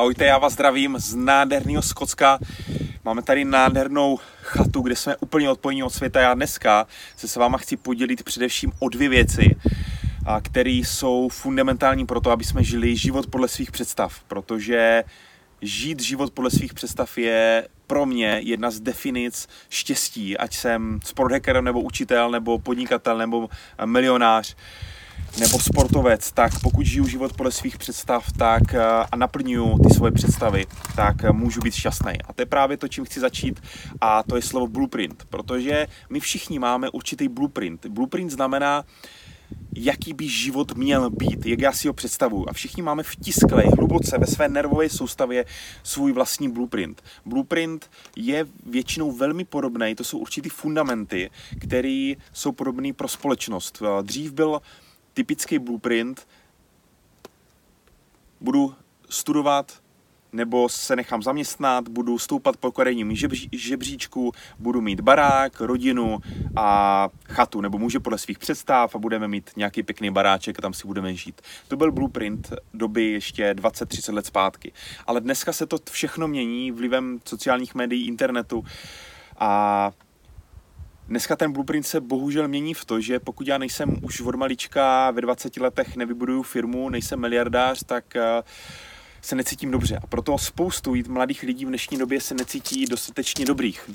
Ahojte, já vás zdravím z nádherného Skotska. Máme tady nádhernou chatu, kde jsme úplně odpojení od světa. Já dneska se s váma chci podělit především o dvě věci, které jsou fundamentální pro to, aby jsme žili život podle svých představ. Protože žít život podle svých představ je pro mě jedna z definic štěstí, ať jsem sporthacker nebo učitel, nebo podnikatel, nebo milionář nebo sportovec, tak pokud žiju život podle svých představ tak eh, a naplňuju ty svoje představy, tak eh, můžu být šťastný. A to je právě to, čím chci začít a to je slovo blueprint, protože my všichni máme určitý blueprint. Blueprint znamená, jaký by život měl být, jak já si ho představuju. A všichni máme vtisklej, hluboce ve své nervové soustavě svůj vlastní blueprint. Blueprint je většinou velmi podobný, to jsou určitý fundamenty, které jsou podobné pro společnost. Eh, dřív byl typický blueprint, budu studovat, nebo se nechám zaměstnat, budu stoupat po korejním žebříčku, budu mít barák, rodinu a chatu, nebo může podle svých představ a budeme mít nějaký pěkný baráček a tam si budeme žít. To byl blueprint doby ještě 20-30 let zpátky. Ale dneska se to všechno mění vlivem sociálních médií, internetu a Dneska ten blueprint se bohužel mění v to, že pokud já nejsem už od malička ve 20 letech nevybuduju firmu, nejsem miliardář, tak uh, se necítím dobře. A proto spoustu mladých lidí v dnešní době se necítí dostatečně dobrých.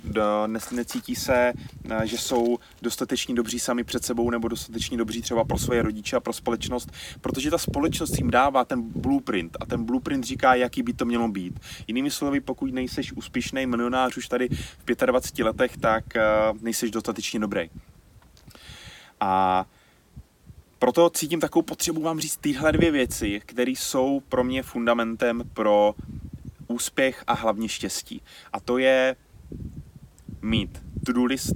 Necítí se, eh, že jsou dostatečně dobří sami před sebou nebo dostatečně dobří třeba pro svoje rodiče a pro společnost, protože ta společnost jim dává ten blueprint a ten blueprint říká, jaký by to mělo být. Jinými slovy, pokud nejseš úspěšný milionář už tady v 25 letech, tak eh, nejseš dostatečně dobrý. A proto cítím takovou potřebu vám říct tyhle dvě věci, které jsou pro mě fundamentem pro úspěch a hlavně štěstí. A to je mít to-do list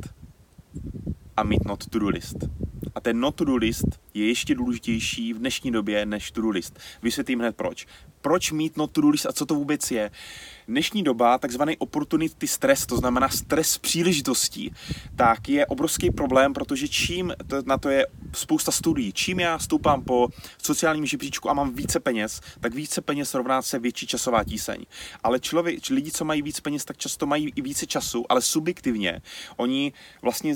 a mít not to-do list. A ten not to-do list je ještě důležitější v dnešní době než to-do list. Vysvětlím hned proč proč mít not to list a co to vůbec je. Dnešní doba, takzvaný opportunity stress, to znamená stres příležitostí, tak je obrovský problém, protože čím, to, na to je spousta studií, čím já stoupám po sociálním žebříčku a mám více peněz, tak více peněz rovná se větší časová tíseň. Ale člověk, lidi, co mají víc peněz, tak často mají i více času, ale subjektivně oni vlastně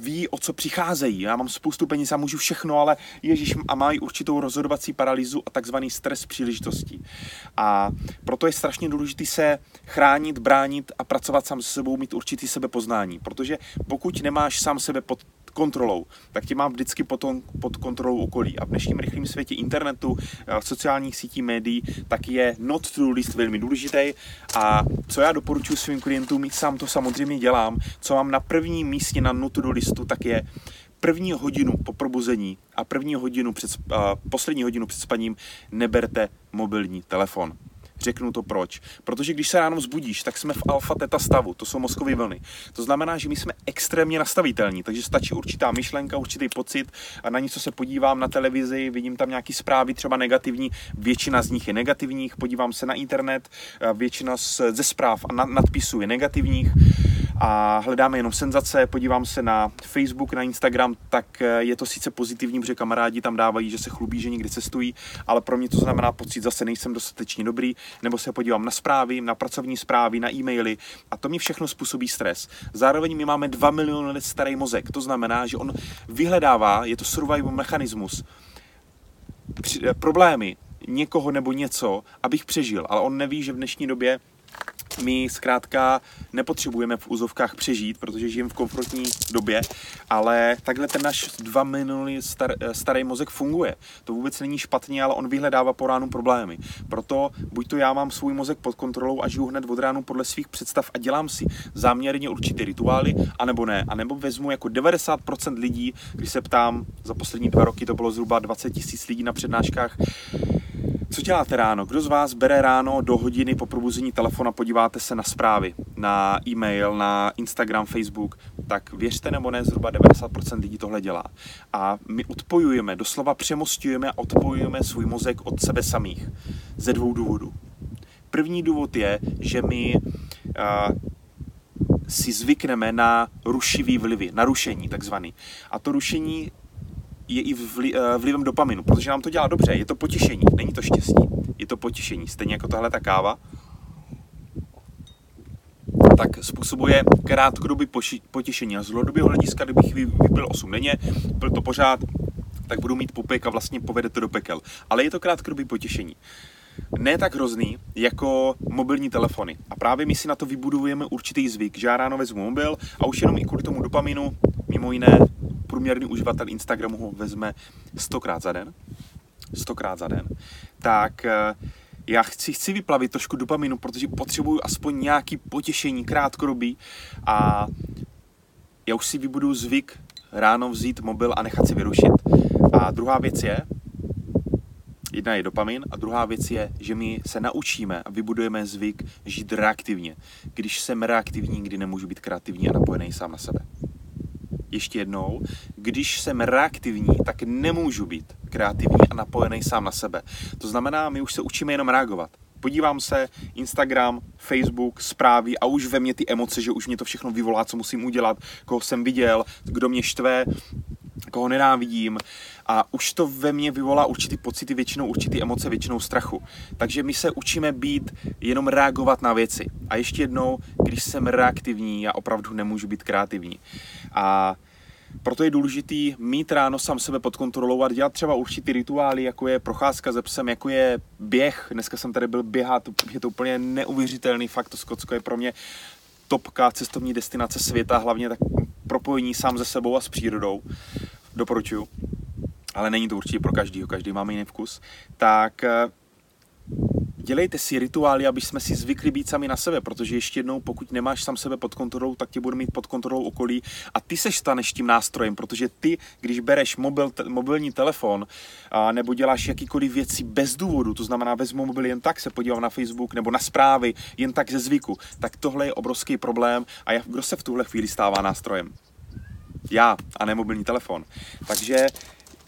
ví, o co přicházejí. Já mám spoustu peněz, já můžu všechno, ale Ježíš a mají určitou rozhodovací paralýzu a takzvaný stres příležitostí. A proto je strašně důležité se chránit, bránit a pracovat sám se sebou, mít určitý sebepoznání. Protože pokud nemáš sám sebe pod kontrolou, tak tě mám vždycky pod, pod kontrolou okolí. A v dnešním rychlém světě internetu, eh, sociálních sítí, médií, tak je not to list velmi důležitý. A co já doporučuji svým klientům, sám to samozřejmě dělám, co mám na prvním místě na not to listu, tak je první hodinu po probuzení a první hodinu před, uh, poslední hodinu před spaním neberte mobilní telefon. Řeknu to proč. Protože když se ráno zbudíš, tak jsme v alfa teta stavu, to jsou mozkové vlny. To znamená, že my jsme extrémně nastavitelní, takže stačí určitá myšlenka, určitý pocit a na něco se podívám na televizi, vidím tam nějaký zprávy, třeba negativní, většina z nich je negativních, podívám se na internet, většina ze zpráv a nadpisů je negativních a hledáme jenom senzace, podívám se na Facebook, na Instagram, tak eh, je to sice pozitivní, protože kamarádi tam dávají, že se chlubí, že někde cestují, ale pro mě to znamená pocit, zase nejsem dostatečně dobrý, nebo se podívám na zprávy, na pracovní zprávy, na e-maily a to mi všechno způsobí stres. Zároveň my máme 2 miliony let starý mozek, to znamená, že on vyhledává, je to survival mechanismus, eh, problémy, někoho nebo něco, abych přežil, ale on neví, že v dnešní době my zkrátka nepotřebujeme v úzovkách přežít, protože žijeme v komfortní době, ale takhle ten náš dva minulý star, starý mozek funguje. To vůbec není špatně, ale on vyhledává po ránu problémy. Proto buď to já mám svůj mozek pod kontrolou a žiju hned od ránu podle svých představ a dělám si záměrně určité rituály, anebo ne. A nebo vezmu jako 90% lidí, když se ptám, za poslední dva roky to bylo zhruba 20 tisíc lidí na přednáškách, co děláte ráno? Kdo z vás bere ráno do hodiny po probuzení telefona, podíváte se na zprávy, na e-mail, na Instagram, Facebook, tak věřte nebo ne, zhruba 90% lidí tohle dělá. A my odpojujeme, doslova přemostujeme a odpojujeme svůj mozek od sebe samých. Ze dvou důvodů. První důvod je, že my uh, si zvykneme na rušivý vlivy, na rušení takzvaný. A to rušení je i vli, uh, vlivem dopaminu, protože nám to dělá dobře, je to potěšení, není to štěstí. je to potěšení. Stejně jako tahle ta káva, tak způsobuje krátkodobý potěšení. A z dlouhodobého hlediska, kdybych vypil 8 denně, byl to pořád, tak budu mít pupek a vlastně povede to do pekel. Ale je to krátkodobý potěšení. Ne tak hrozný jako mobilní telefony. A právě my si na to vybudujeme určitý zvyk, že já ráno vezmu mobil a už jenom i kvůli tomu dopaminu, mimo jiné, průměrný uživatel Instagramu ho vezme stokrát za den, stokrát za den, tak eh, já chci, chci vyplavit trošku dopaminu, protože potřebuju aspoň nějaký potěšení krátkodobý a já už si vybudu zvyk ráno vzít mobil a nechat si vyrušit. A druhá věc je, jedna je dopamin a druhá věc je, že my se naučíme a vybudujeme zvyk žít reaktivně. Když jsem reaktivní, kdy nemůžu být kreativní a napojený sám na sebe. Ještě jednou, když jsem reaktivní, tak nemůžu být kreativní a napojený sám na sebe. To znamená, my už se učíme jenom reagovat. Podívám se, Instagram, Facebook, zprávy a už ve mně ty emoce, že už mě to všechno vyvolá, co musím udělat, koho jsem viděl, kdo mě štve, koho nenávidím a už to ve mně vyvolá určitý pocity, většinou určitý emoce, většinou strachu. Takže my se učíme být, jenom reagovat na věci. A ještě jednou, když jsem reaktivní, já opravdu nemůžu být kreativní. A proto je důležitý mít ráno sám sebe pod kontrolou a dělat třeba určitý rituály, jako je procházka ze psem, jako je běh. Dneska jsem tady byl běhat, je to úplně neuvěřitelný fakt, to Skotsko je pro mě topka cestovní destinace světa, hlavně tak propojení sám se sebou a s přírodou. Doporučuju. Ale není to určitě pro každýho, každý máme jiný vkus. Tak eh, dělejte si rituály, aby jsme si zvykli být sami na sebe, protože ještě jednou, pokud nemáš sám sebe pod kontrolou, tak tě bude mít pod kontrolou okolí a ty se staneš tím nástrojem, protože ty, když bereš mobil, te, mobilní telefon a, nebo děláš jakýkoliv věci bez důvodu, to znamená vezmu mobil jen tak, se podívám na Facebook nebo na zprávy, jen tak ze zvyku, tak tohle je obrovský problém a kdo se v tuhle chvíli stává nástrojem? Já a ne mobilní telefon. Takže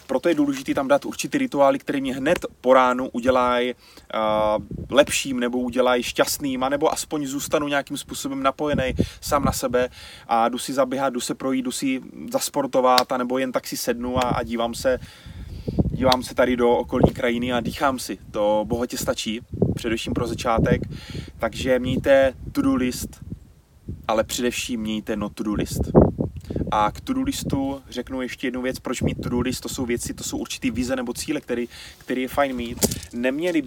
proto je důležité tam dát určitý rituály, které mě hned po ránu udělají uh, lepším nebo udělají šťastným, nebo aspoň zůstanu nějakým způsobem napojený sám na sebe a jdu si zaběhat, jdu se projít, jdu si zasportovat, nebo jen tak si sednu a, a dívám se dívám se tady do okolní krajiny a dýchám si. To bohatě stačí, především pro začátek. Takže mějte to-do list, ale především mějte not to-do list. A k to-do listu řeknu ještě jednu věc, proč mít to-do list, to jsou věci, to jsou určitý vize nebo cíle, který, který je fajn mít. Neměli,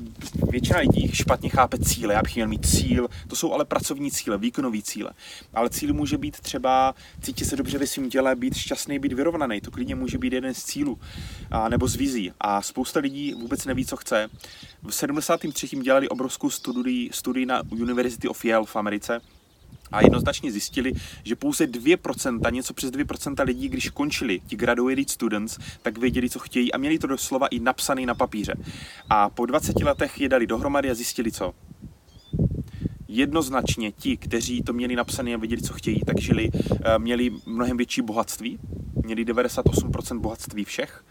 většina lidí špatně chápe cíle, já bych měl mít cíl, to jsou ale pracovní cíle, výkonový cíle. Ale cíl může být třeba cítit se dobře ve svém těle, být šťastný, být vyrovnaný, to klidně může být jeden z cílů a, nebo z vizí. A spousta lidí vůbec neví, co chce. V 73. dělali obrovskou studii, studii na University of Yale v Americe, a jednoznačně zjistili, že pouze 2%, něco přes 2% lidí, když končili ti graduated students, tak věděli, co chtějí a měli to doslova i napsaný na papíře. A po 20 letech je dali dohromady a zjistili co? Jednoznačně ti, kteří to měli napsané a věděli, co chtějí, tak žili, eh, měli mnohem větší bohatství, měli 98% bohatství všech,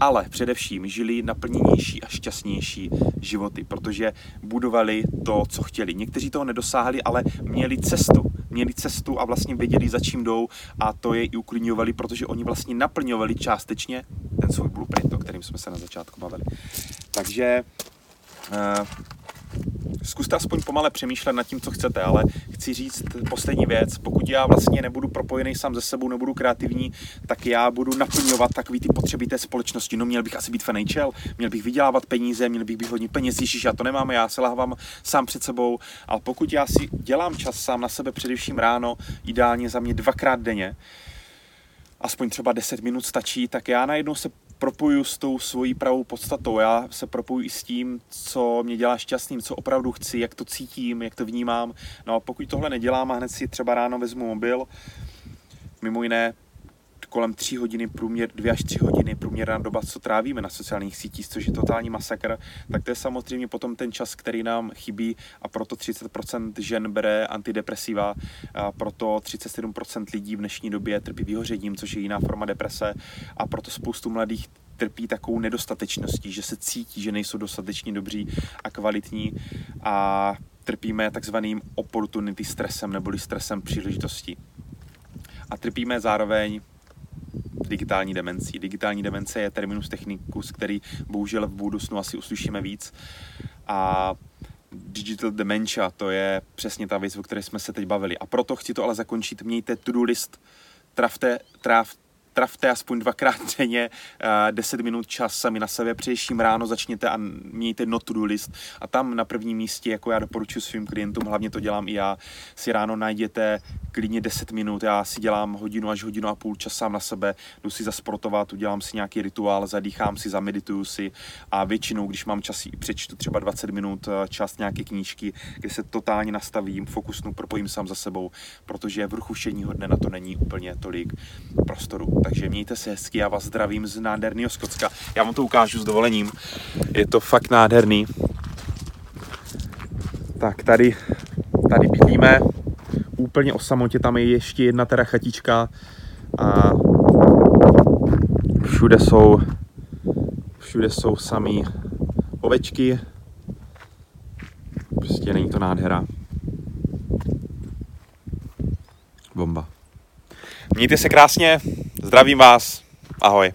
ale především žili naplněnější a šťastnější životy, protože budovali to, co chtěli. Někteří toho nedosáhli, ale měli cestu. Měli cestu a vlastně věděli, za čím jdou a to je i uklidňovali, protože oni vlastně naplňovali částečně ten svůj blueprint, o kterým jsme se na začátku bavili. Takže uh, zkuste aspoň pomale přemýšlet nad tím, co chcete, ale chci říct poslední věc. Pokud já vlastně nebudu propojený sám ze sebou, nebudu kreativní, tak já budu naplňovat takový ty potřeby té společnosti. No měl bych asi být financial, měl bych vydělávat peníze, měl bych být hodně peněz, Ježíš, já to nemám, já se lávám sám před sebou, ale pokud já si dělám čas sám na sebe především ráno, ideálně za mě dvakrát denně, aspoň třeba 10 minut stačí, tak já najednou se propoju s tou svojí pravou podstatou. Já se propoju i s tím, co mě dělá šťastným, co opravdu chci, jak to cítím, jak to vnímám. No a pokud tohle nedělám a hned si třeba ráno vezmu mobil, mimo jiné kolem 3 hodiny průměr, 2 až 3 hodiny průměrná doba, co trávíme na sociálních sítích, což je totální masakr, tak to je samozřejmě potom ten čas, který nám chybí a proto 30% žen bere antidepresiva, a proto 37% lidí v dnešní době trpí vyhořením, což je jiná forma deprese. A proto spoustu mladých trpí takovou nedostatečností, že se cítí, že nejsou dostatečně dobří a kvalitní. A trpíme takzvaným opportunity stresem neboli stresem příležitosti. A trpíme zároveň digitální demencí. Digitální demence je terminus technicus, který bohužel v budoucnu asi uslyšíme víc. A digital dementia, to je přesně ta věc, o které jsme se teď bavili. A proto chci to ale zakončit. Mějte to-do list, trafte, traf, trafte aspoň dvakrát denně uh, 10 minut čas sami na sebe, především ráno začněte a mějte not to do list a tam na prvním místě, jako já doporučuji svým klientům, hlavně to dělám i já, si ráno najděte klidně 10 minut, já si dělám hodinu až hodinu a půl čas sám na sebe, jdu si zasportovat, udělám si nějaký rituál, zadýchám si, zamedituju si a většinou, když mám čas, přečtu třeba 20 minut čas nějaké knížky, kde se totálně nastavím, fokusnu, propojím sám za sebou, protože v ruchu všedního dne na to není úplně tolik prostoru. Takže mějte se hezky, já vás zdravím z nádherného Skotska. Já vám to ukážu s dovolením. Je to fakt nádherný. Tak tady, tady bydlíme. Úplně o samotě, tam je ještě jedna teda chatička a všude jsou všude jsou samý ovečky. Prostě není to nádhera. Bomba. Mějte se krásně, zdravím vás, ahoj.